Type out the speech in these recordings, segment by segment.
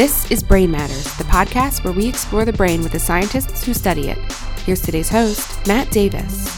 This is Brain Matters, the podcast where we explore the brain with the scientists who study it. Here's today's host, Matt Davis.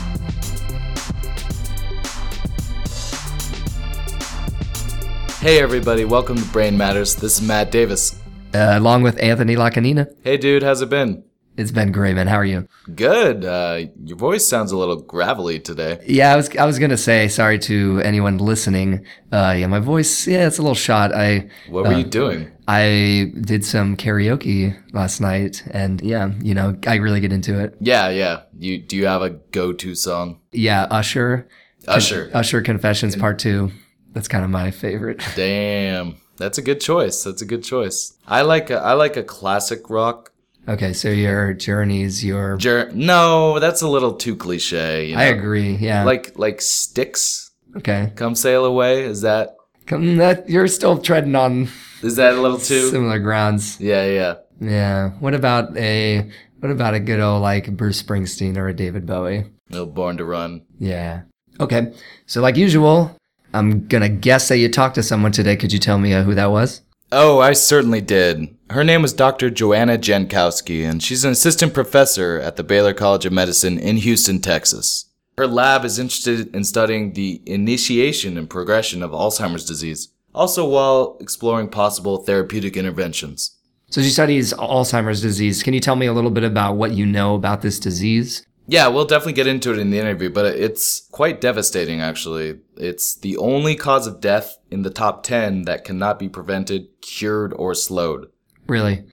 Hey everybody, welcome to Brain Matters. This is Matt Davis. Uh, along with Anthony Lacanina. Hey dude, how's it been? It's been great, man. How are you? Good. Uh, your voice sounds a little gravelly today. Yeah, I was I was gonna say sorry to anyone listening. Uh, yeah, my voice, yeah, it's a little shot. I What were uh, you doing? I did some karaoke last night, and yeah, you know, I really get into it. Yeah, yeah. You do you have a go-to song? Yeah, Usher, Usher. Usher Confessions Part Two. That's kind of my favorite. Damn, that's a good choice. That's a good choice. I like a, I like a classic rock. Okay, so your journeys, your Jer- no, that's a little too cliche. You know? I agree. Yeah. Like like Styx, okay, Come Sail Away. Is that come that you're still treading on is that a little too? similar grounds. Yeah, yeah. Yeah. What about a what about a good old like Bruce Springsteen or a David Bowie? No, Born to Run. Yeah. Okay. So like usual, I'm gonna guess that you talked to someone today. Could you tell me uh, who that was? Oh, I certainly did. Her name was Dr. Joanna Jankowsky, and she's an assistant professor at the Baylor College of Medicine in Houston, Texas. Her lab is interested in studying the initiation and progression of Alzheimer's disease, also while exploring possible therapeutic interventions. So she studies Alzheimer's disease. Can you tell me a little bit about what you know about this disease? Yeah, we'll definitely get into it in the interview, but it's quite devastating, actually. It's the only cause of death in the top 10 that cannot be prevented, cured, or slowed. Really?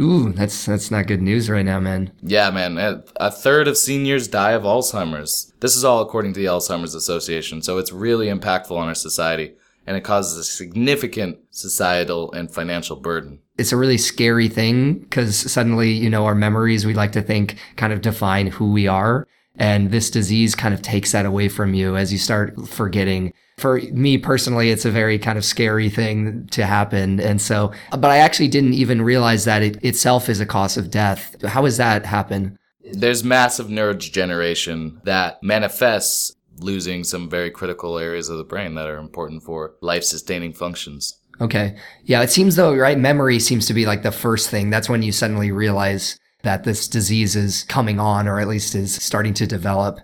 Ooh, that's that's not good news right now, man. Yeah, man. A a third of seniors die of Alzheimer's. This is all according to the Alzheimer's Association, so it's really impactful on our society, and it causes a significant societal and financial burden. It's a really scary thing because suddenly, you know, our memories we like to think kind of define who we are. And this disease kind of takes that away from you as you start forgetting. For me personally, it's a very kind of scary thing to happen. And so, but I actually didn't even realize that it itself is a cause of death. How does that happen? There's massive neurodegeneration that manifests losing some very critical areas of the brain that are important for life sustaining functions. Okay. Yeah. It seems though, right? Memory seems to be like the first thing. That's when you suddenly realize that this disease is coming on or at least is starting to develop.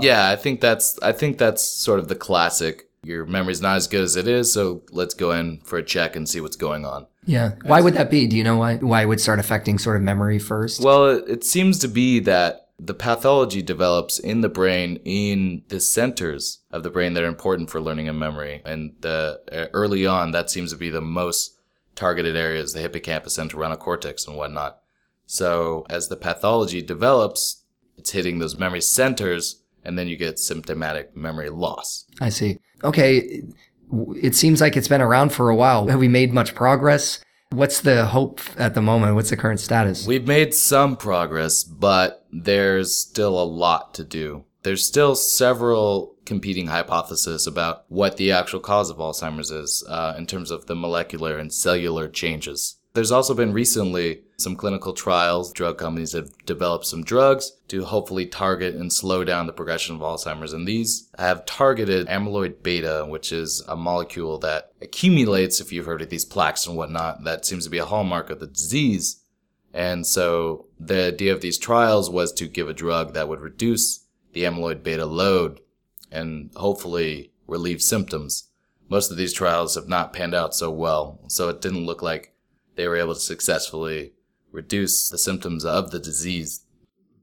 Yeah, I think that's I think that's sort of the classic. Your memory's not as good as it is, so let's go in for a check and see what's going on. Yeah. Why would that be? Do you know why why it would start affecting sort of memory first? Well, it, it seems to be that the pathology develops in the brain in the centers of the brain that are important for learning and memory. And the, uh, early on, that seems to be the most targeted areas, the hippocampus, and entorhinal cortex, and whatnot. So as the pathology develops, it's hitting those memory centers, and then you get symptomatic memory loss. I see. Okay. It seems like it's been around for a while. Have we made much progress? What's the hope at the moment? What's the current status? We've made some progress, but there's still a lot to do. There's still several competing hypotheses about what the actual cause of Alzheimer's is uh, in terms of the molecular and cellular changes. There's also been recently some clinical trials. Drug companies have developed some drugs to hopefully target and slow down the progression of Alzheimer's. And these have targeted amyloid beta, which is a molecule that accumulates, if you've heard of these plaques and whatnot, that seems to be a hallmark of the disease. And so the idea of these trials was to give a drug that would reduce the amyloid beta load and hopefully relieve symptoms. Most of these trials have not panned out so well, so it didn't look like they were able to successfully reduce the symptoms of the disease.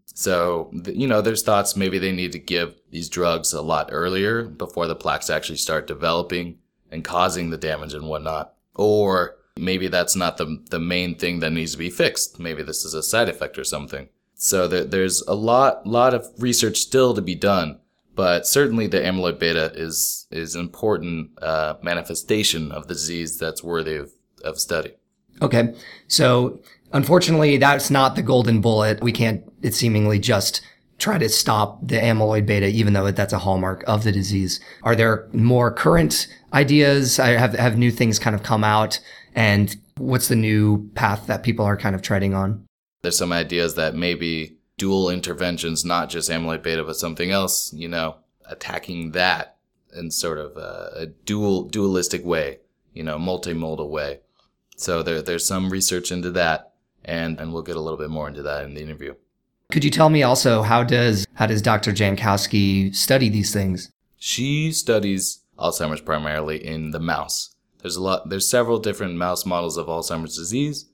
So, you know, there's thoughts maybe they need to give these drugs a lot earlier before the plaques actually start developing and causing the damage and whatnot. Or maybe that's not the, the main thing that needs to be fixed. Maybe this is a side effect or something. So there, there's a lot, lot of research still to be done, but certainly the amyloid beta is, is an important, uh, manifestation of the disease that's worthy of, of study. Okay. So unfortunately, that's not the golden bullet. We can't, it seemingly just try to stop the amyloid beta, even though that's a hallmark of the disease. Are there more current ideas? I have, have new things kind of come out and what's the new path that people are kind of treading on? There's some ideas that maybe dual interventions, not just amyloid beta, but something else, you know, attacking that in sort of a, a dual, dualistic way, you know, multimodal way So there, there's some research into that, and, and we'll get a little bit more into that in the interview. Could you tell me also how does how does Dr. Jankowsky study these things? She studies Alzheimer's primarily in the mouse. There's a lot. There's several different mouse models of Alzheimer's disease,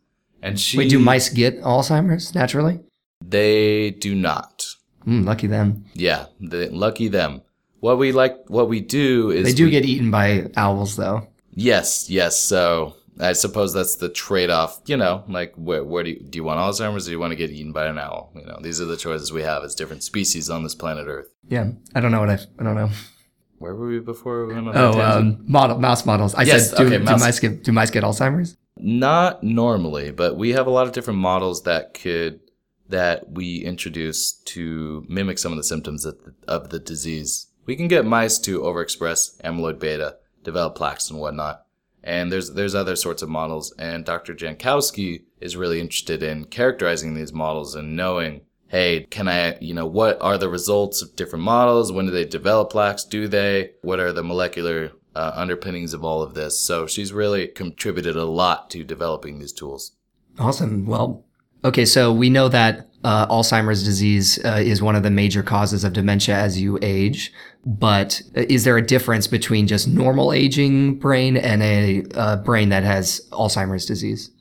and she. Wait, do mice get Alzheimer's naturally? They do not. Mm, lucky them. Yeah, the, lucky them. What we like, what we do is They do we- get eaten by owls, though. Yes, yes. So I suppose that's the trade-off. You know, like where, where do you, do you want Alzheimer's? Or do you want to get eaten by an owl? You know, these are the choices we have as different species on this planet Earth. Yeah, I don't know what I. I don't know. Where were we before we Oh, um, model mouse models. I Yes, said, do, okay, do mice get do mice get Alzheimer's? Not normally, but we have a lot of different models that could that we introduce to mimic some of the symptoms of the, of the disease. We can get mice to overexpress amyloid beta, develop plaques and whatnot. And there's there's other sorts of models, and Dr. Jankowsky is really interested in characterizing these models and knowing, hey, can I, you know, what are the results of different models? When do they develop plaques? Do they? What are the molecular uh, underpinnings of all of this? So she's really contributed a lot to developing these tools. Awesome. Well, okay, so we know that uh, Alzheimer's disease uh, is one of the major causes of dementia as you age. But is there a difference between just normal aging brain and a uh, brain that has Alzheimer's disease?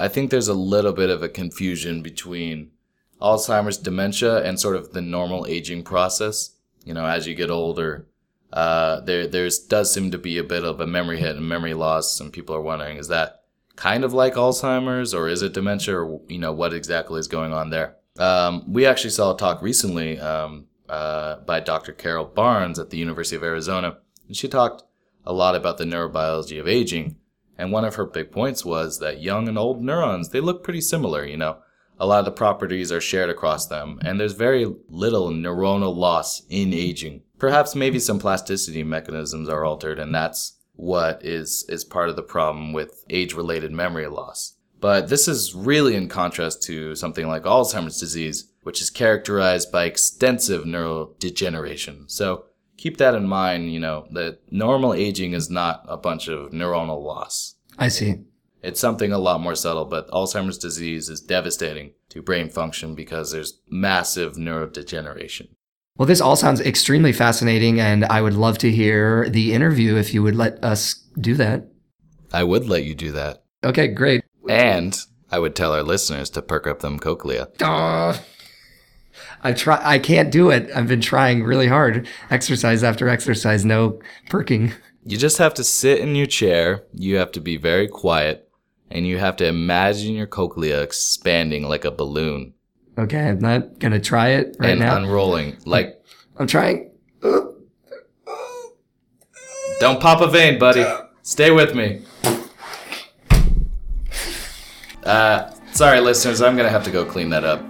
I think there's a little bit of a confusion between Alzheimer's dementia and sort of the normal aging process. You know, as you get older, uh, there there's does seem to be a bit of a memory hit and memory loss, and people are wondering, is that kind of like Alzheimer's or is it dementia, or you know, what exactly is going on there? Um, we actually saw a talk recently um, uh, by Dr. Carol Barnes at the University of Arizona, and she talked a lot about the neurobiology of aging. And one of her big points was that young and old neurons, they look pretty similar, you know. A lot of the properties are shared across them, and there's very little neuronal loss in aging. Perhaps maybe some plasticity mechanisms are altered, and that's what is, is part of the problem with age-related memory loss. But this is really in contrast to something like Alzheimer's disease, which is characterized by extensive neurodegeneration. So keep that in mind, you know, that normal aging is not a bunch of neuronal loss. I see. It's something a lot more subtle, but Alzheimer's disease is devastating to brain function because there's massive neurodegeneration. Well, this all sounds extremely fascinating, and I would love to hear the interview if you would let us do that. I would let you do that. Okay, great. And I would tell our listeners to perk up them cochlea. Aw. I try. I can't do it. I've been trying really hard. Exercise after exercise, no perking. You just have to sit in your chair, you have to be very quiet, and you have to imagine your cochlea expanding like a balloon Okay, I'm not gonna try it right and now. unrolling. Like, I'm trying. don't pop a vein, buddy. Stay with me. Uh, sorry, listeners, I'm gonna have to go clean that up.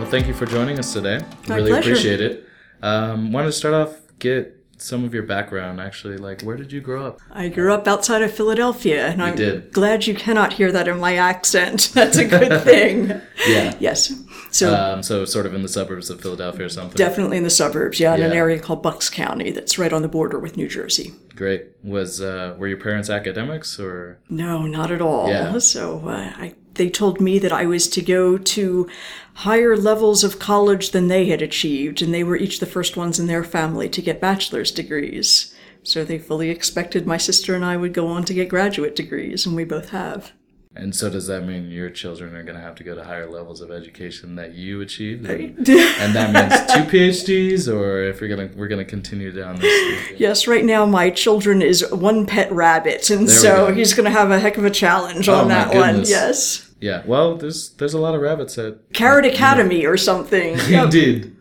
Well, thank you for joining us today. My really pleasure. appreciate it. Um, wanted to start off, get some of your background, actually. Like, where did you grow up? I grew up outside of Philadelphia, and I'm did. glad you cannot hear that in my accent. That's a good thing. Yeah. Yes. So Um, so sort of in the suburbs of Philadelphia or something. definitely in the suburbs, yeah, in an area called Bucks County that's right on the border with New Jersey. Great. Was uh, were your parents academics or? No, not at all. Yeah. So uh, I, they told me that I was to go to higher levels of college than they had achieved, and they were each the first ones in their family to get bachelor's degrees. So they fully expected my sister and I would go on to get graduate degrees, and we both have. And so does that mean your children are going to have to go to higher levels of education that you achieved? And, and that means two PhDs, or if we're gonna we're gonna continue down this. Yes, right now my children is one pet rabbit, and There so go. he's going to have a heck of a challenge Oh, on that one. Yes, Yeah. Well, there's there's a lot of rabbits at Carrot Academy or something. Indeed.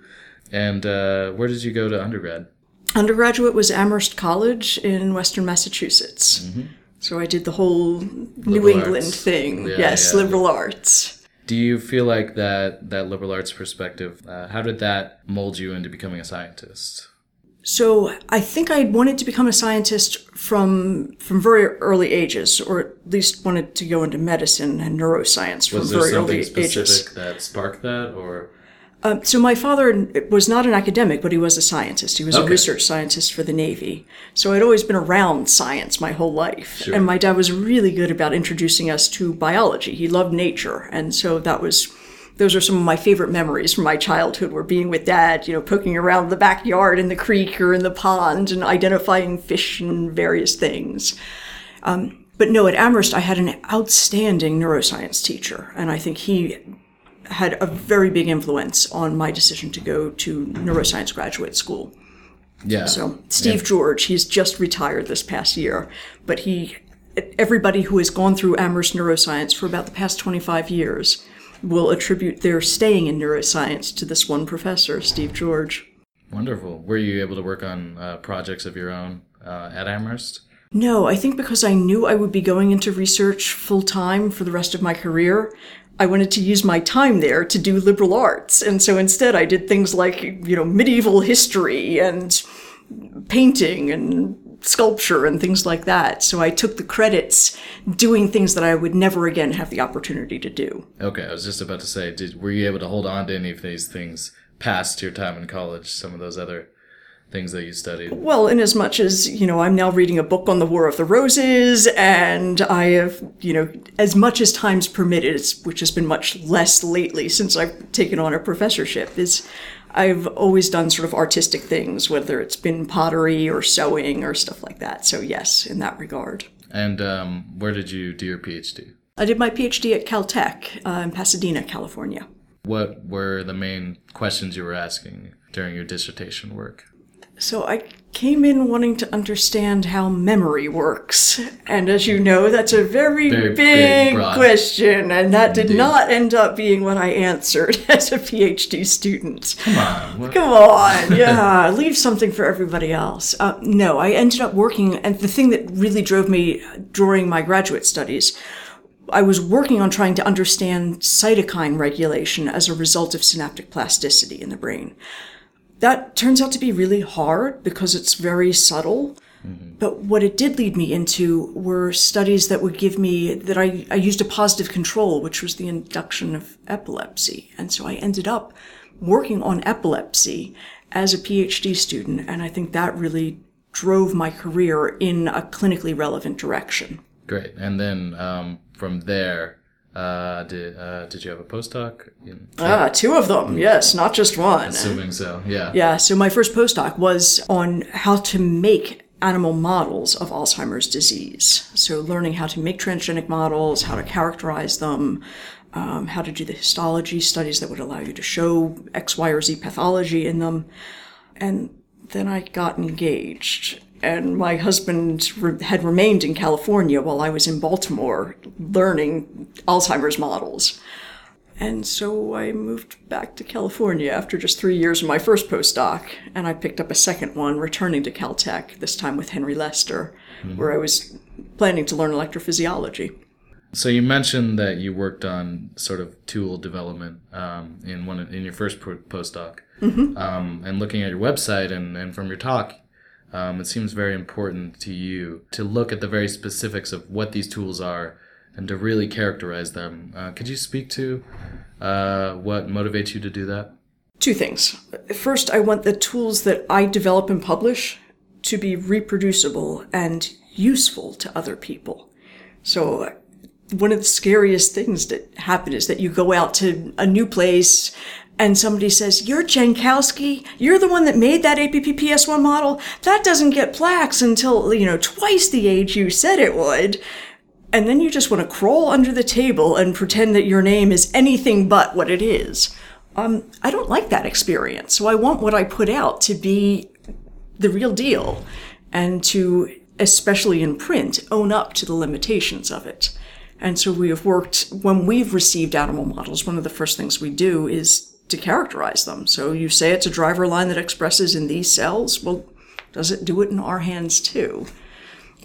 And uh, where did you go to undergrad? Undergraduate was Amherst College in Western Massachusetts. So I did the whole New England arts. thing. Yeah, yes, yeah. liberal arts. Do you feel like that that liberal arts perspective? Uh, how did that mold you into becoming a scientist? So I think I wanted to become a scientist from from very early ages, or at least wanted to go into medicine and neuroscience from Was there very something early specific ages. that sparked that, or Um, so my father was not an academic, but he was a scientist. He was a research scientist for the Navy. So I'd always been around science my whole life. Sure. And my dad was really good about introducing us to biology. He loved nature. And so that was, those are some of my favorite memories from my childhood were being with dad, you know, poking around the backyard in the creek or in the pond and identifying fish and various things. Um, but no, at Amherst, I had an outstanding neuroscience teacher. And I think he had a very big influence on my decision to go to neuroscience graduate school. yeah? So Steve George, he's just retired this past year, but he, everybody who has gone through Amherst neuroscience for about the past 25 years will attribute their staying in neuroscience to this one professor, Steve George. Wonderful. Were you able to work on uh, projects of your own uh, at Amherst? No, I think because I knew I would be going into research full time for the rest of my career, I wanted to use my time there to do liberal arts. And so instead I did things like, you know, medieval history and painting and sculpture and things like that. So I took the credits doing things that I would never again have the opportunity to do. Okay, I was just about to say, did were you able to hold on to any of these things past your time in college? Some of those other things that you studied. Well, in as much as, you know, I'm now reading a book on the War of the Roses, and I have, you know, as much as time's permitted, which has been much less lately since I've taken on a professorship, is I've always done sort of artistic things, whether it's been pottery or sewing or stuff like that. So, yes, in that regard. And um, where did you do your PhD? I did my PhD at Caltech uh, in Pasadena, California. What were the main questions you were asking during your dissertation work? So I came in wanting to understand how memory works. And as you know, that's a very, Very big, big, question. And that did Indeed. not end up being what I answered as a PhD student. Come on. What, Come on, yeah, leave something for everybody else. Uh, no, I ended up working, and the thing that really drove me during my graduate studies, I was working on trying to understand cytokine regulation as a result of synaptic plasticity in the brain. That turns out to be really hard because it's very subtle. But what it did lead me into were studies that would give me that I, I used a positive control, which was the induction of epilepsy. And so I ended up working on epilepsy as a PhD student. And I think that really drove my career in a clinically relevant direction. great. And then um, from there, uh, did uh, did you have a postdoc? In, Ah, two of them. Yes, not just one. assuming so. Yeah. Yeah, so my first postdoc was on how to make animal models of Alzheimer's disease. So learning how to make transgenic models, how to characterize them, um, how to do the histology studies that would allow you to show X, Y, or Z pathology in them. And then I got engaged. And my husband re- had remained in California while I was in Baltimore learning Alzheimer's models. And so I moved back to California after just three years of my first postdoc, and I picked up a second one, returning to Caltech, this time with Henry Lester, where I was planning to learn electrophysiology. So you mentioned that you worked on sort of tool development um, in one in your first postdoc, um, and looking at your website and, and from your talk, um, it seems very important to you to look at the very specifics of what these tools are and to really characterize them. Uh, could you speak to uh, what motivates you to do that? Two things. First, I want the tools that I develop and publish to be reproducible and useful to other people. So, one of the scariest things that happen is that you go out to a new place and somebody says, You're Jankowsky. You're the one that made that APPPS1 model. That doesn't get plaques until, you know, twice the age you said it would. And then you just want to crawl under the table and pretend that your name is anything but what it is. Um, I don't like that experience. So I want what I put out to be the real deal and to, especially in print, own up to the limitations of it. And so we have worked, when we've received animal models, one of the first things we do is to characterize them. So you say it's a driver line that expresses in these cells. Well, does it do it in our hands too?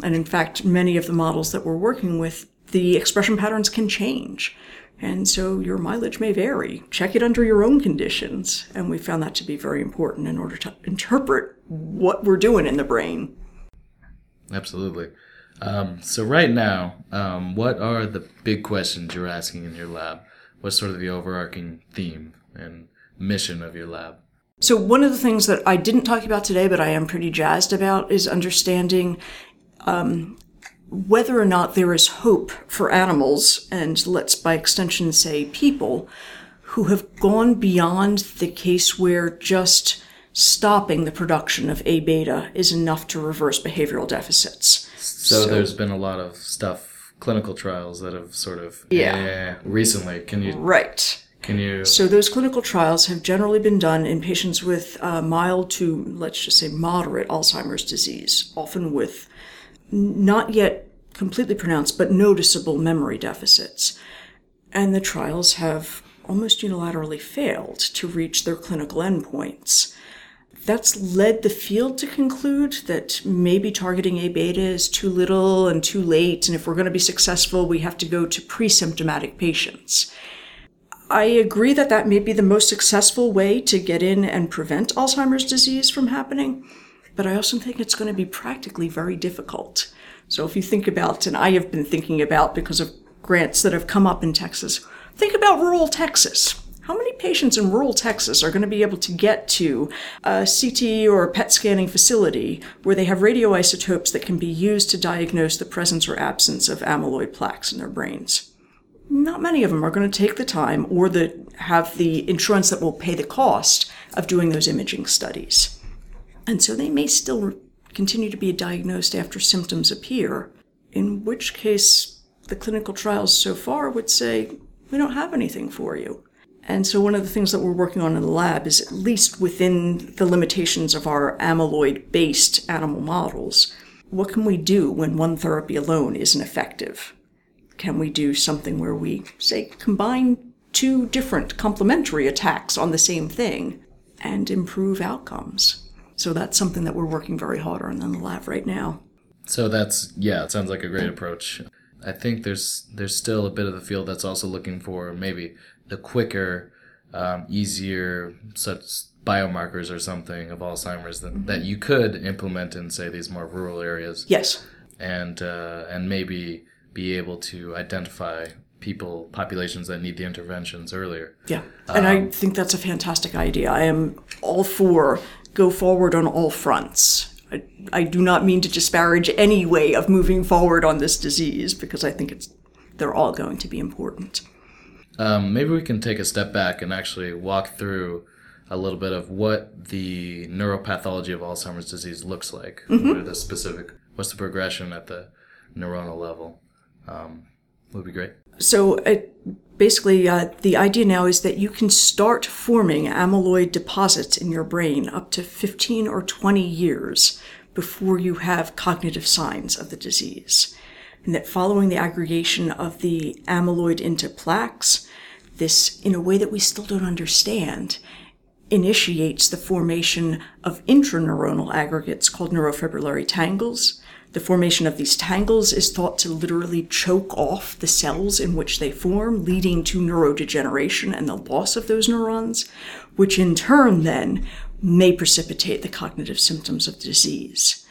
And in fact, many of the models that we're working with, the expression patterns can change. And so your mileage may vary. Check it under your own conditions. And we found that to be very important in order to interpret what we're doing in the brain. Absolutely. Um, so right now, um, what are the big questions you're asking in your lab? What's sort of the overarching theme and mission of your lab? So one of the things that I didn't talk about today, but I am pretty jazzed about, is understanding um, whether or not there is hope for animals, and let's by extension say people, who have gone beyond the case where just stopping the production of A beta is enough to reverse behavioral deficits. So, so there's been a lot of stuff, clinical trials that have sort of yeah, recently. Can you right? Can you? So those clinical trials have generally been done in patients with uh, mild to let's just say moderate Alzheimer's disease, often with not yet completely pronounced but noticeable memory deficits, and the trials have almost unilaterally failed to reach their clinical endpoints that's led the field to conclude that maybe targeting A beta is too little and too late, and if we're going to be successful, we have to go to pre symptomatic patients. I agree that that may be the most successful way to get in and prevent Alzheimer's disease from happening, but I also think it's going to be practically very difficult. So if you think about, and I have been thinking about because of grants that have come up in Texas, think about rural Texas how many patients in rural Texas are going to be able to get to a CT or a PET scanning facility where they have radioisotopes that can be used to diagnose the presence or absence of amyloid plaques in their brains? Not many of them are going to take the time or the, have the insurance that will pay the cost of doing those imaging studies. And so they may still continue to be diagnosed after symptoms appear, in which case the clinical trials so far would say, we don't have anything for you. And so, one of the things that we're working on in the lab is at least within the limitations of our amyloid based animal models, what can we do when one therapy alone isn't effective? Can we do something where we, say, combine two different complementary attacks on the same thing and improve outcomes? So, that's something that we're working very hard on in the lab right now. So, that's, yeah, it sounds like a great approach. I think there's there's still a bit of the field that's also looking for maybe the quicker, um, easier such biomarkers or something of Alzheimer's that, mm-hmm. that you could implement in say these more rural areas. Yes. And uh, and maybe be able to identify people populations that need the interventions earlier. Yeah. And um, I think that's a fantastic idea. I am all for go forward on all fronts. I, I do not mean to disparage any way of moving forward on this disease because I think it's they're all going to be important. Um, maybe we can take a step back and actually walk through a little bit of what the neuropathology of Alzheimer's disease looks like. Mm-hmm. What are the specific? What's the progression at the neuronal level? Um, would be great. So uh, basically, uh, the idea now is that you can start forming amyloid deposits in your brain up to 15 or 20 years before you have cognitive signs of the disease and that following the aggregation of the amyloid into plaques, this, in a way that we still don't understand, initiates the formation of intraneuronal aggregates called neurofibrillary tangles. The formation of these tangles is thought to literally choke off the cells in which they form, leading to neurodegeneration and the loss of those neurons, which in turn then may precipitate the cognitive symptoms of disease.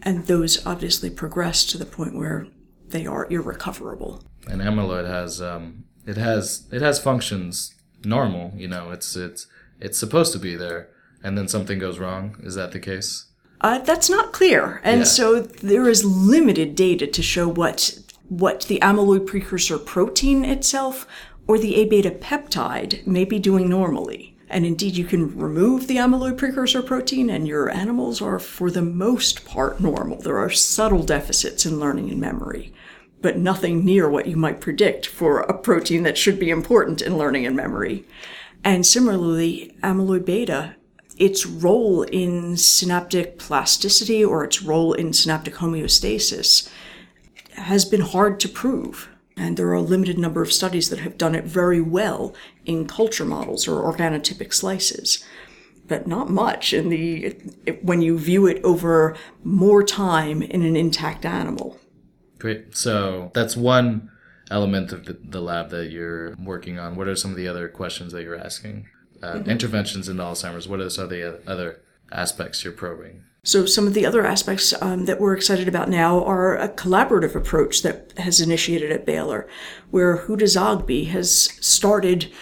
And those obviously progress to the point where they are irrecoverable. And amyloid has um, it has it has functions normal. You know, it's it's it's supposed to be there, and then something goes wrong. Is that the case? Uh, that's not clear, and yeah. so there is limited data to show what what the amyloid precursor protein itself or the A beta peptide may be doing normally. And indeed, you can remove the amyloid precursor protein, and your animals are, for the most part, normal. There are subtle deficits in learning and memory but nothing near what you might predict for a protein that should be important in learning and memory. And similarly, amyloid beta, its role in synaptic plasticity or its role in synaptic homeostasis has been hard to prove. And there are a limited number of studies that have done it very well in culture models or organotypic slices, but not much in the when you view it over more time in an intact animal. Great. So that's one element of the, the lab that you're working on. What are some of the other questions that you're asking? Uh, mm-hmm. Interventions in Alzheimer's. What are some of the other aspects you're probing? So, some of the other aspects um, that we're excited about now are a collaborative approach that has initiated at Baylor, where Huda Zoghbi has started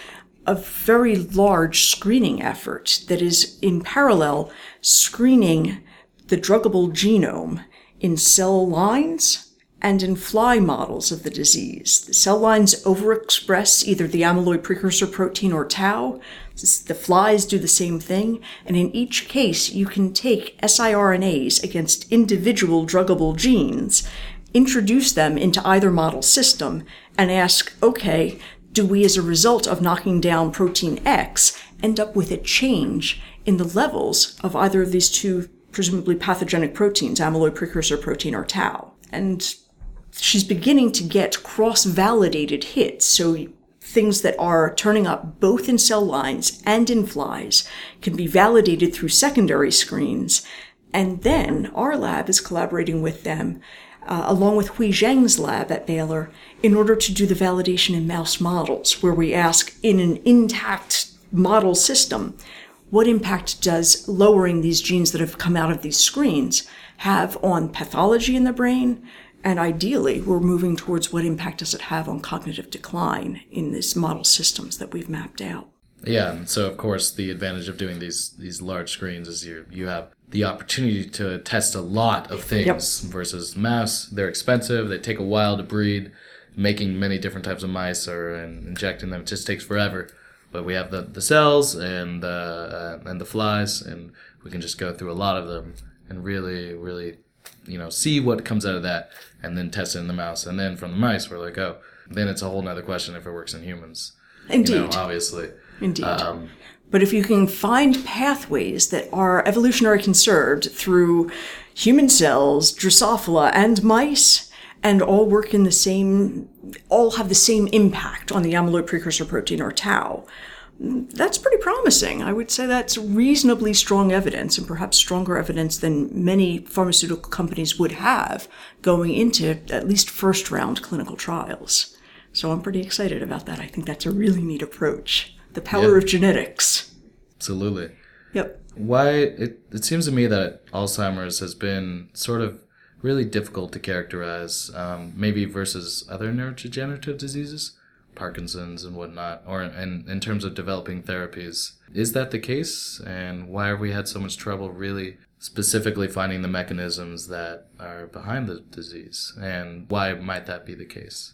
a very large screening effort that is in parallel screening the druggable genome in cell lines and in fly models of the disease. The cell lines overexpress either the amyloid precursor protein or tau. The flies do the same thing. And in each case, you can take siRNAs against individual druggable genes, introduce them into either model system, and ask, okay, do we, as a result of knocking down protein X, end up with a change in the levels of either of these two presumably pathogenic proteins, amyloid precursor protein or tau? And she's beginning to get cross validated hits. So things that are turning up both in cell lines and in flies can be validated through secondary screens. And then our lab is collaborating with them, uh, along with Hui Zheng's lab at Baylor, in order to do the validation in mouse models, where we ask in an intact model system, what impact does lowering these genes that have come out of these screens have on pathology in the brain, and ideally, we're moving towards what impact does it have on cognitive decline in these model systems that we've mapped out. Yeah, and so of course the advantage of doing these these large screens is you you have the opportunity to test a lot of things yep. versus mouse. They're expensive. They take a while to breed. Making many different types of mice or and injecting them just takes forever. But we have the, the cells and uh, and the flies, and we can just go through a lot of them and really really you know see what comes out of that and then test it in the mouse. And then from the mice, we're like, oh, then it's a whole nother question if it works in humans. Indeed. You know, obviously. Indeed. Um, but if you can find pathways that are evolutionary conserved through human cells, Drosophila, and mice, and all work in the same, all have the same impact on the amyloid precursor protein or tau, that's pretty promising. I would say that's reasonably strong evidence, and perhaps stronger evidence than many pharmaceutical companies would have going into at least first round clinical trials. So I'm pretty excited about that. I think that's a really neat approach. The power of genetics. Absolutely. Yep. Why it, it seems to me that Alzheimer's has been sort of really difficult to characterize, um, maybe versus other neurodegenerative diseases. Parkinson's and whatnot, or in, in terms of developing therapies. Is that the case? And why have we had so much trouble really specifically finding the mechanisms that are behind the disease? And why might that be the case?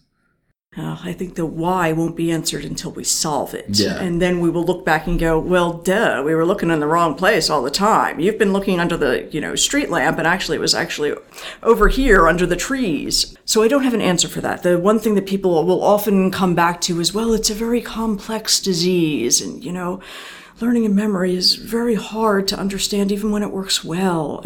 Uh, I think the why won't be answered until we solve it. Yeah. And then we will look back and go, well, duh, we were looking in the wrong place all the time. You've been looking under the, you know, street lamp and actually it was actually over here under the trees. So I don't have an answer for that. The one thing that people will often come back to is, well, it's a very complex disease and, you know, learning and memory is very hard to understand even when it works well.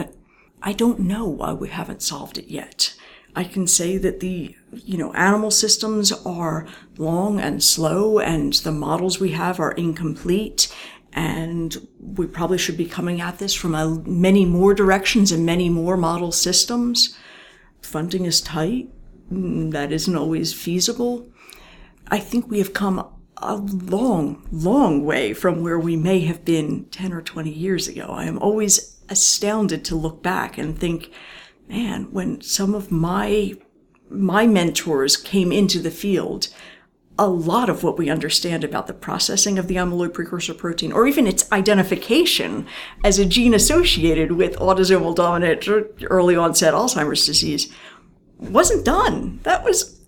I don't know why we haven't solved it yet. I can say that the, you know, animal systems are long and slow and the models we have are incomplete and we probably should be coming at this from a, many more directions and many more model systems. Funding is tight. Mm, that isn't always feasible. I think we have come a long, long way from where we may have been 10 or 20 years ago. I am always astounded to look back and think, man, when some of my my mentors came into the field, a lot of what we understand about the processing of the amyloid precursor protein, or even its identification as a gene associated with autosomal dominant early onset Alzheimer's disease, wasn't done. That was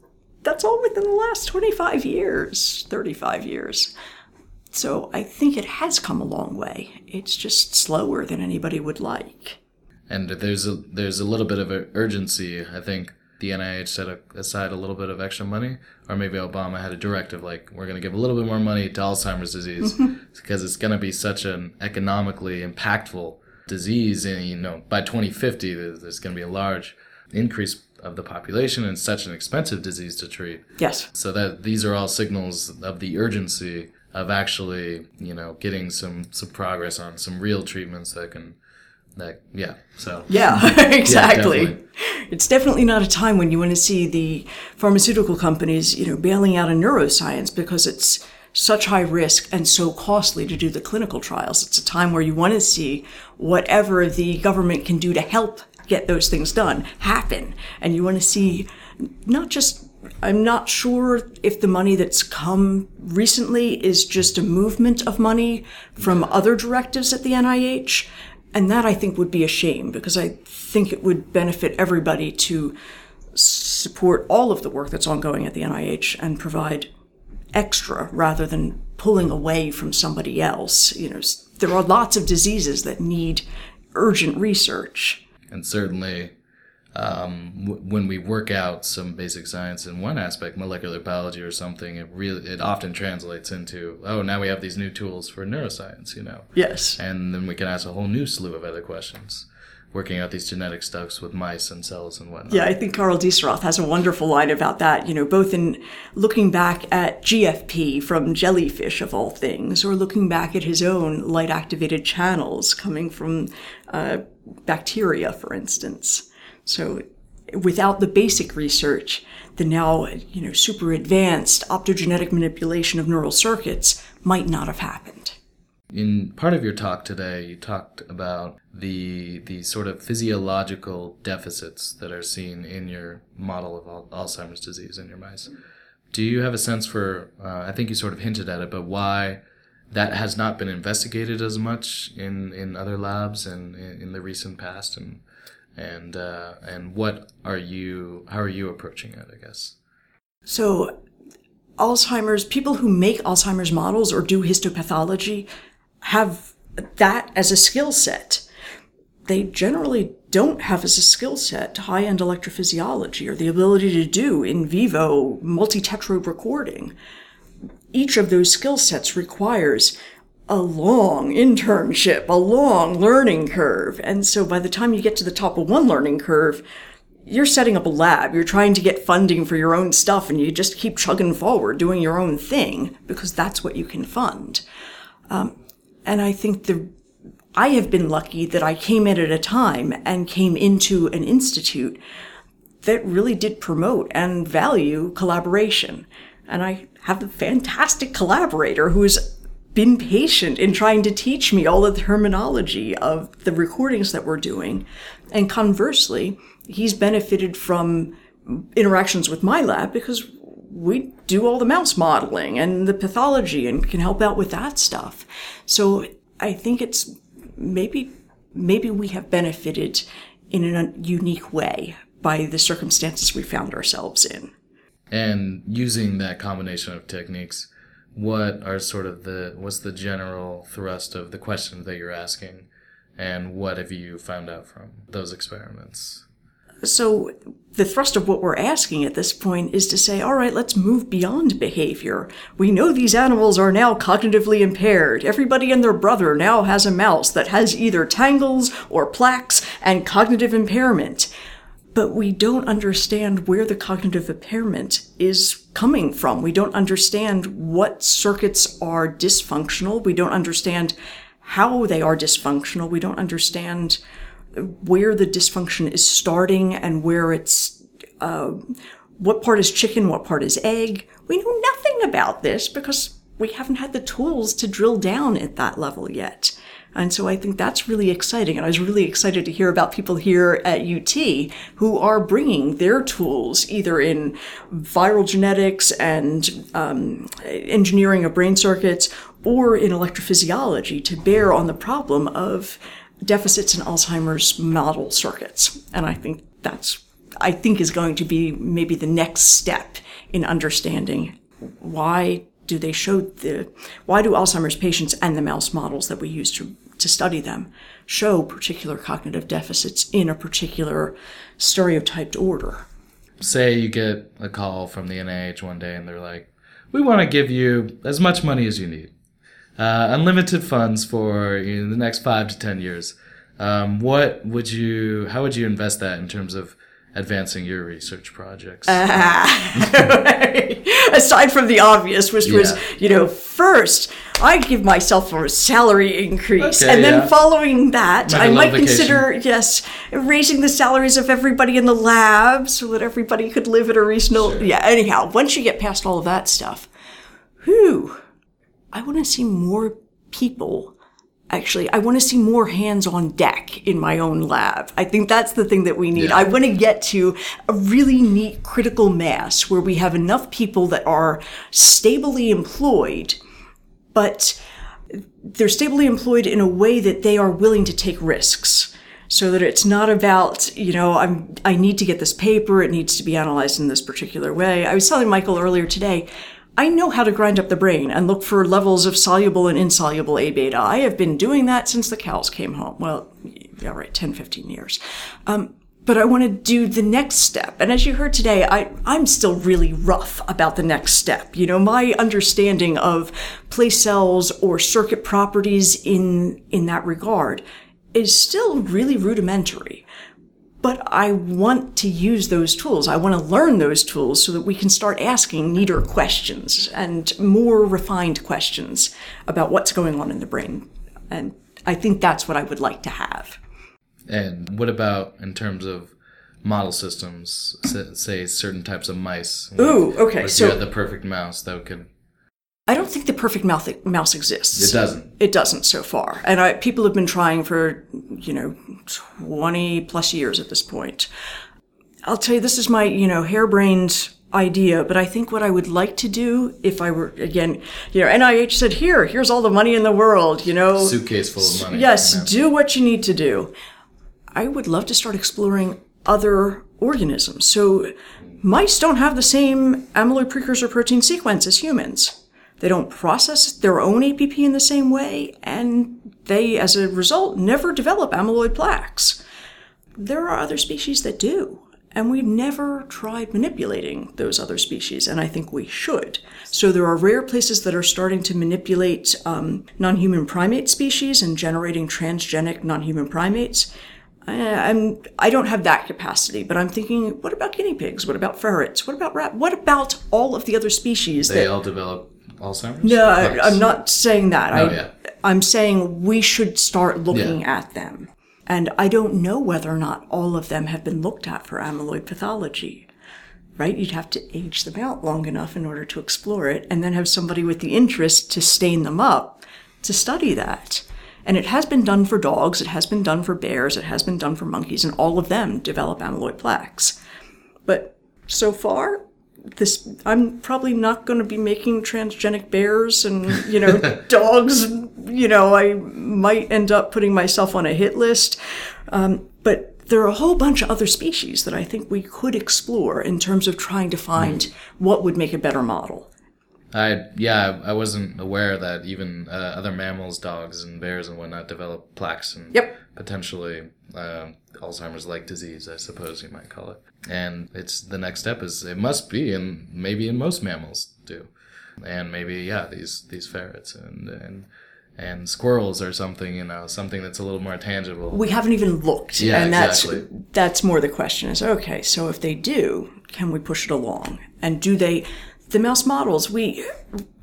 that's all within the last 25 years, 35 years. So I think it has come a long way. It's just slower than anybody would like and there's a there's a little bit of urgency. I think the NIH set aside a little bit of extra money, or maybe Obama had a directive like we're going to give a little bit more money to Alzheimer's disease because it's going to be such an economically impactful disease, and you know by 2050 there's going to be a large increase of the population and such an expensive disease to treat. Yes. So that these are all signals of the urgency of actually, you know, getting some some progress on some real treatments that can that yeah. So Yeah, exactly. definitely. it's definitely not a time when you want to see the pharmaceutical companies, you know, bailing out of neuroscience because it's such high risk and so costly to do the clinical trials. It's a time where you want to see whatever the government can do to help get those things done happen. And you want to see not just I'm not sure if the money that's come recently is just a movement of money from other directives at the NIH. And that I think would be a shame because I think it would benefit everybody to support all of the work that's ongoing at the NIH and provide extra rather than pulling away from somebody else. You know, there are lots of diseases that need urgent research. and certainly um, w- when we work out some basic science in one aspect, molecular biology or something, it really it often translates into oh now we have these new tools for neuroscience, you know, Yes. and then we can ask a whole new slew of other questions, working out these genetic stuffs with mice and cells and whatnot. Yeah, I think Karl Deisseroth has a wonderful line about that, you know, both in looking back at GFP from jellyfish, of all things, or looking back at his own light activated channels coming from uh, bacteria, for instance. So without the basic research, the now, you know, super advanced optogenetic manipulation of neural circuits might not have happened. In part of your talk today, you talked about the the sort of physiological deficits that are seen in your model of al- Alzheimer's disease in your mice. Do you have a sense for? Uh, I think you sort of hinted at it, but why that has not been investigated as much in, in other labs and in, in the recent past, and and uh, and what are you? How are you approaching it? I guess. So, Alzheimer's, people who make Alzheimer's models or do histopathology have that as a skill set. They generally don't have as a skill set high end electrophysiology or the ability to do in vivo multi tetrode recording. Each of those skill sets requires a long internship, a long learning curve. And so by the time you get to the top of one learning curve, you're setting up a lab, you're trying to get funding for your own stuff, and you just keep chugging forward doing your own thing because that's what you can fund. Um, and I think the I have been lucky that I came in at a time and came into an institute that really did promote and value collaboration. And I have a fantastic collaborator who's been patient in trying to teach me all the terminology of the recordings that we're doing. And conversely, he's benefited from interactions with my lab because we do all the mouse modeling and the pathology and can help out with that stuff. So I think it's maybe maybe we have benefited in a unique way by the circumstances we found ourselves in. And using that combination of techniques, what are sort of the what's the general thrust of the questions that you're asking, and what have you found out from those experiments? So the thrust of what we're asking at this point is to say, all right, let's move beyond behavior. We know these animals are now cognitively impaired. Everybody and their brother now has a mouse that has either tangles or plaques and cognitive impairment. But we don't understand where the cognitive impairment is coming from. We don't understand what circuits are dysfunctional. We don't understand how they are dysfunctional. We don't understand where the dysfunction is starting and where it's uh, what part is chicken, what part is egg. We know nothing about this because we haven't had the tools to drill down at that level yet. And so I think that's really exciting. And I was really excited to hear about people here at UT who are bringing their tools either in viral genetics and um, engineering of brain circuits or in electrophysiology to bear on the problem of deficits in Alzheimer's model circuits. And I think that's, I think is going to be maybe the next step in understanding why do they show the, why do Alzheimer's patients and the mouse models that we use to, to study them show particular cognitive deficits in a particular stereotyped order? Say you get a call from the NIH one day and they're like, "We want to give you as much money as you need, uh, unlimited funds for you know, the next five to ten years." Um, what would you? How would you invest that in terms of advancing your research projects? Aside from the obvious, which was, you know, first I give myself a salary increase, Okay, and then yeah. following that, I might vacation. consider yes, raising the salaries of everybody in the lab so that everybody could live at a reasonable. Yeah. Anyhow, once you get past all of that stuff, whew, I want to see more people. Actually, I want to see more hands on deck in my own lab. I think that's the thing that we need. Yeah. I want to get to a really neat critical mass where we have enough people that are stably employed, but they're stably employed in a way that they are willing to take risks. So that it's not about, you know, I'm, I need to get this paper, it needs to be analyzed in this particular way. I was telling Michael earlier today, I know how to grind up the brain and look for levels of soluble and insoluble A beta. I have been doing that since the cows came home. Well, yeah, right, 10, 15 years. Um, but I want to do the next step. And as you heard today, I, I'm still really rough about the next step. You know, my understanding of place cells or circuit properties in, in that regard is still really rudimentary. But I want to use those tools. I want to learn those tools so that we can start asking neater questions and more refined questions about what's going on in the brain. And I think that's what I would like to have. And what about in terms of model systems? Say, certain types of mice. Ooh, okay, so- the perfect mouse that could. I don't think the perfect mouse exists. It doesn't. It doesn't so far. And I, people have been trying for, you know, 20 plus years at this point. I'll tell you, this is my, you know, harebrained idea, but I think what I would like to do if I were, again, you know, NIH said, here, here's all the money in the world, you know. Suitcase full of money. Yes, do what you need to do. I would love to start exploring other organisms. So mice don't have the same amyloid precursor protein sequence as humans. They don't process their own APP in the same way, and they, as a result, never develop amyloid plaques. There are other species that do, and we've never tried manipulating those other species, and I think we should. So there are rare places that are starting to manipulate um, non-human primate species and generating transgenic non-human primates. I, I'm I don't have that capacity, but I'm thinking, what about guinea pigs? What about ferrets? What about rat? What about all of the other species They that all develop Alzheimer's? no, I, I'm not saying that. Oh, I, yeah. I'm saying we should start looking Yeah. at them. And I don't know whether or not all of them have been looked at for amyloid pathology. Right? You'd have to age them out long enough in order to explore it, and then have somebody with the interest to stain them up to study that. And it has been done for dogs, it has been done for bears, it has been done for monkeys, and all of them develop amyloid plaques. But so far, this I'm probably not going to be making transgenic bears and you know dogs. You know, I might end up putting myself on a hit list. Um, but there are a whole bunch of other species that I think we could explore in terms of trying to find what would make a better model. I yeah, I wasn't aware that even uh, other mammals, dogs and bears and whatnot, develop plaques and Yep. potentially uh, Alzheimer's-like disease, I suppose you might call it. And it's the next step is it must be, and maybe in most mammals do, and maybe yeah, these these ferrets and and and squirrels or something, you know, something that's a little more tangible. We haven't even looked, Yeah, and that's exactly. that's more the question: is okay. So if they do, can we push it along? And do they? The mouse models we.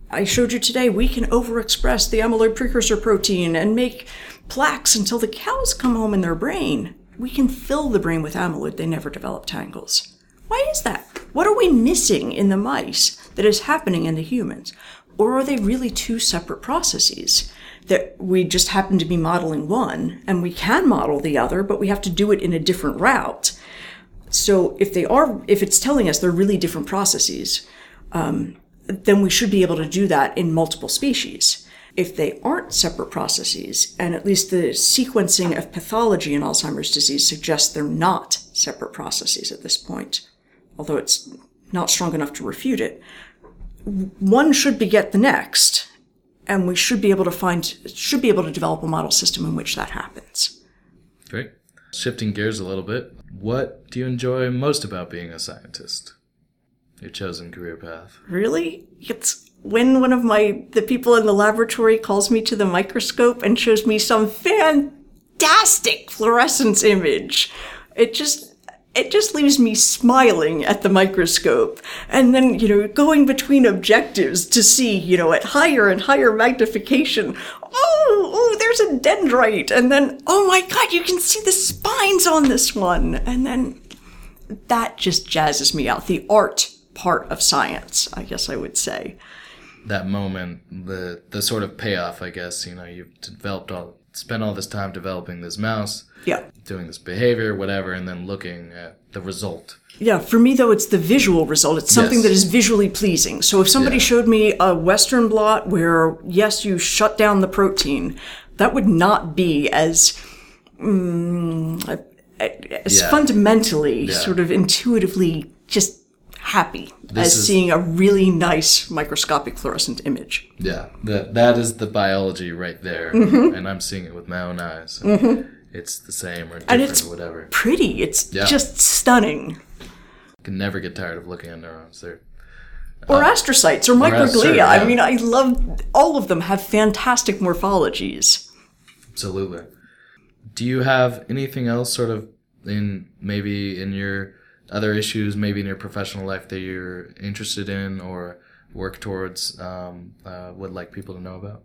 I showed you today we can overexpress the amyloid precursor protein and make plaques until the cows come home in their brain. We can fill the brain with amyloid, they never develop tangles. Why is that? What are we missing in the mice that is happening in the humans? Or are they really two separate processes? That we just happen to be modeling one and we can model the other, but we have to do it in a different route. So if they are, if it's telling us they're really different processes, um, then we should be able to do that in multiple species. If they aren't separate processes, and at least the sequencing of pathology in Alzheimer's disease suggests they're not separate processes at this point, although it's not strong enough to refute it, one should beget the next, and we should be able to find, should be able to develop a model system in which that happens. Great. Shifting gears a little bit, what do you enjoy most about being a scientist? Your chosen career path. Really? It's when one of my the people in the laboratory calls me to the microscope and shows me some fantastic fluorescence image. It just it just leaves me smiling at the microscope and then you know going between objectives to see you know at higher and higher magnification oh oh there's a dendrite and then oh my god you can see the spines on this one and then that just jazzes me out the art part of science i guess i would say that moment, the the sort of payoff, I guess. You know, you've developed all, spent all this time developing this mouse, yeah doing this behavior, whatever, and then looking at the result. Yeah, for me though, it's the visual result. It's something Yes. that is visually pleasing. So if somebody Yeah. showed me a Western blot where, yes, you shut down the protein, that would not be as, mm, as Yeah. fundamentally, Yeah. sort of intuitively just happy This as is- seeing a really nice microscopic fluorescent image. Yeah, that that is the biology right there, and I'm seeing it with my own eyes. It's the same or different Mm-hmm. And it's or whatever. pretty. It's Yeah. just stunning. can never get tired of looking at neurons. They're Or astrocytes or microglia. astro- yeah. I mean, I love all of them have fantastic morphologies. Absolutely. Do you have anything else sort of in maybe in your other issues, maybe in your professional life that you're interested in or work towards, um, uh, would like people to know about?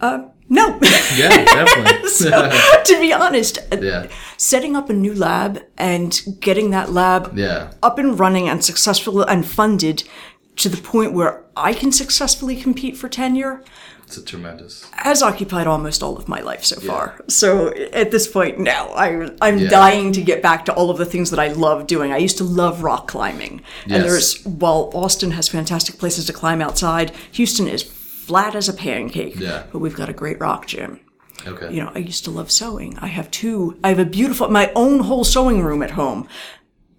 Uh, No. Yeah, definitely. to be honest, yeah, setting up a new lab and getting that lab yeah, up and running and successful and funded to the point where I can successfully compete for tenure it's a tremendous. has occupied almost all of my life so far. So at this point now, I, I'm Yeah. dying to get back to all of the things that I love doing. I used to love rock climbing. And Yes. there's, while Austin has fantastic places to climb outside, Houston is flat as a pancake. Yeah. But we've got a great rock gym. Okay. you know, I used to love sewing. I have two, I have a beautiful, my own whole sewing room at home.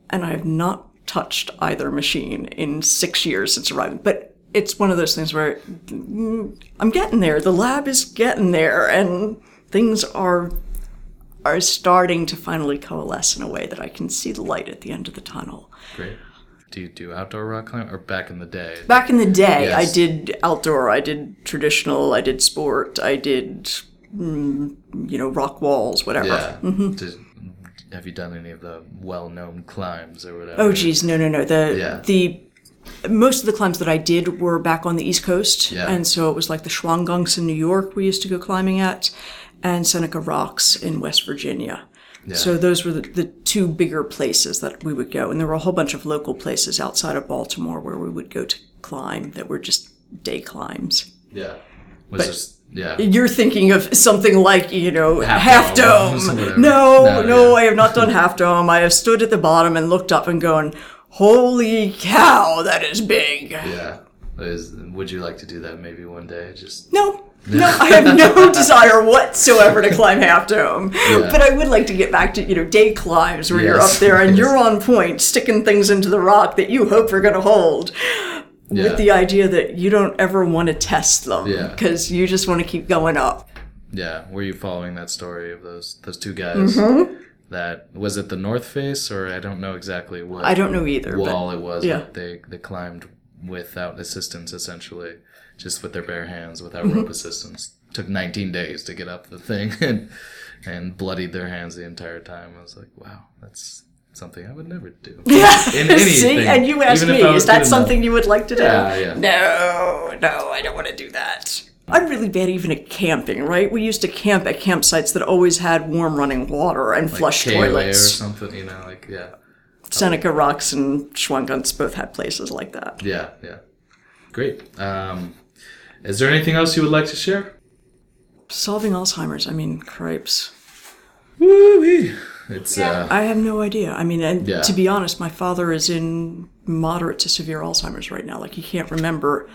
And I have not touched either machine in six years since arriving. But it's one of those things where mm, I'm getting there. The lab is getting there and things are, are starting to finally coalesce in a way that I can see the light at the end of the tunnel. Great. Do you do outdoor rock climbing or back in the day? Back in the day, Yes. I did outdoor, I did traditional, I did sport, I did, mm, you know, rock walls, whatever. Yeah. Mm-hmm. Did- have you done any of the well-known climbs or whatever? Oh geez, no, no, no. The Yeah. the most of the climbs that I did were back on the East Coast, Yeah. and so it was like the Shawangunks in New York we used to go climbing at, and Seneca Rocks in West Virginia. So those were the, the two bigger places that we would go, and there were a whole bunch of local places outside of Baltimore where we would go to climb that were just day climbs. Yeah. Was just yeah. You're thinking of something like, you know, Half half, Dome, dome. No, No, no, yeah. I have not done half dome. I have stood at the bottom and looked up and gone, holy cow, that is big. Yeah. Is, would you like to do that maybe one day? Just No, no, I have no desire whatsoever to climb half dome. But I would like to get back to, you know, day climbs where you're up there and yes. you're on point, sticking things into the rock that you hope are going to hold. Yeah. With the idea that you don't ever want to test them Yeah. because you just want to keep going up. yeah. Were you following that story of those those two guys? Mm-hmm. That was it. The North Face, or I don't know exactly what I don't know either. but- wall it was. yeah. but They they climbed without assistance, essentially, just with their bare hands, without Mm-hmm. rope assistance. Took 19 days to get up the thing, and and bloodied their hands the entire time. I was like, wow, that's something I would never do. Yeah. In anything. See, and you asked me is that something enough. you would like to do? Yeah, yeah. No, no, I don't want to do that. I'm really bad even at camping, right? We used to camp at campsites that always had warm running water and flush KOA or toilets. something, you know, like yeah, Seneca Rocks and Shawangunks both had places like that. yeah, yeah. Great. Um, is there anything else you would like to share? Solving Alzheimer's, I mean, cripes. Woo-wee. It's uh, I have no idea. I mean, and Yeah. to be honest, my father is in moderate to severe Alzheimer's right now. Like he can't remember.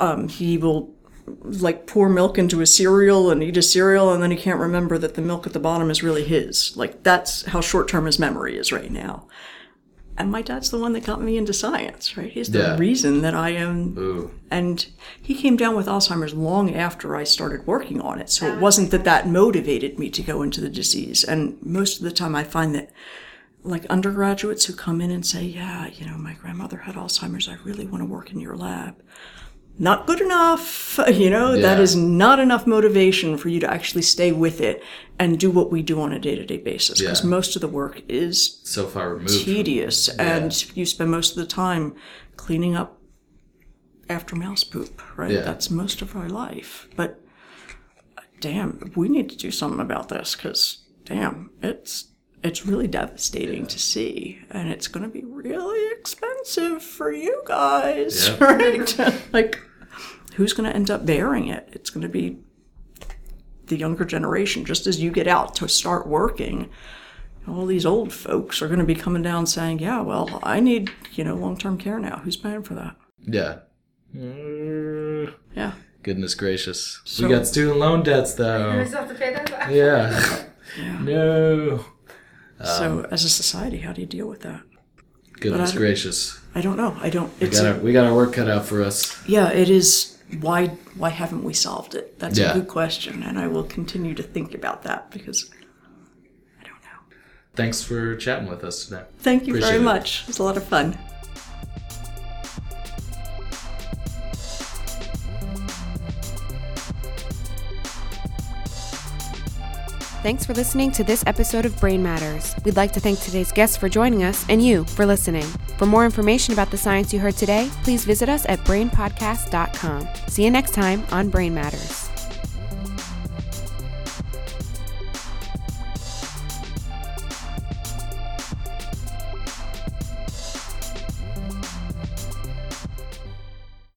Um, he will like pour milk into a cereal and eat a cereal, and then he can't remember that the milk at the bottom is really his. Like that's how short term his memory is right now. And my dad's the one that got me into science, right? He's the Yeah. reason that I am ooh, and he came down with Alzheimer's long after I started working on it. So it wasn't that that motivated me to go into the disease. And most of the time I find that like undergraduates who come in and say, yeah, you know, my grandmother had Alzheimer's. I really want to work in your lab. Not good enough. You know, that Yeah. is not enough motivation for you to actually stay with it and do what we do on a day to day basis. Because Yeah. most of the work is So far removed. tedious and you spend most of the time cleaning up after mouse poop, right? Yeah. That's most of our life. But damn, we need to do something about this because damn, it's it's really devastating to see, and it's going to be really expensive for you guys, Yeah. right? like, who's going to end up bearing it? It's going to be the younger generation. Just as you get out to start working, all these old folks are going to be coming down saying, "Yeah, well, I need you know long term care now. Who's paying for that?" Yeah. Yeah. Goodness gracious. So- we got student loan debts though. still have to pay those back. Yeah. No. so, um, as a society, how do you deal with that? Goodness I gracious. I don't know. I don't. We It's got, our, we got our work cut out for us. yeah. It is. Why? Why haven't we solved it? That's Yeah. a good question, and I will continue to think about that because I don't know. Thanks for chatting with us today. Thank you Appreciate very it. much. It was a lot of fun. Thanks for listening to this episode of Brain Matters. We'd like to thank today's guests for joining us and you for listening. For more information about the science you heard today, please visit us at brainpodcast.com. See you next time on Brain Matters.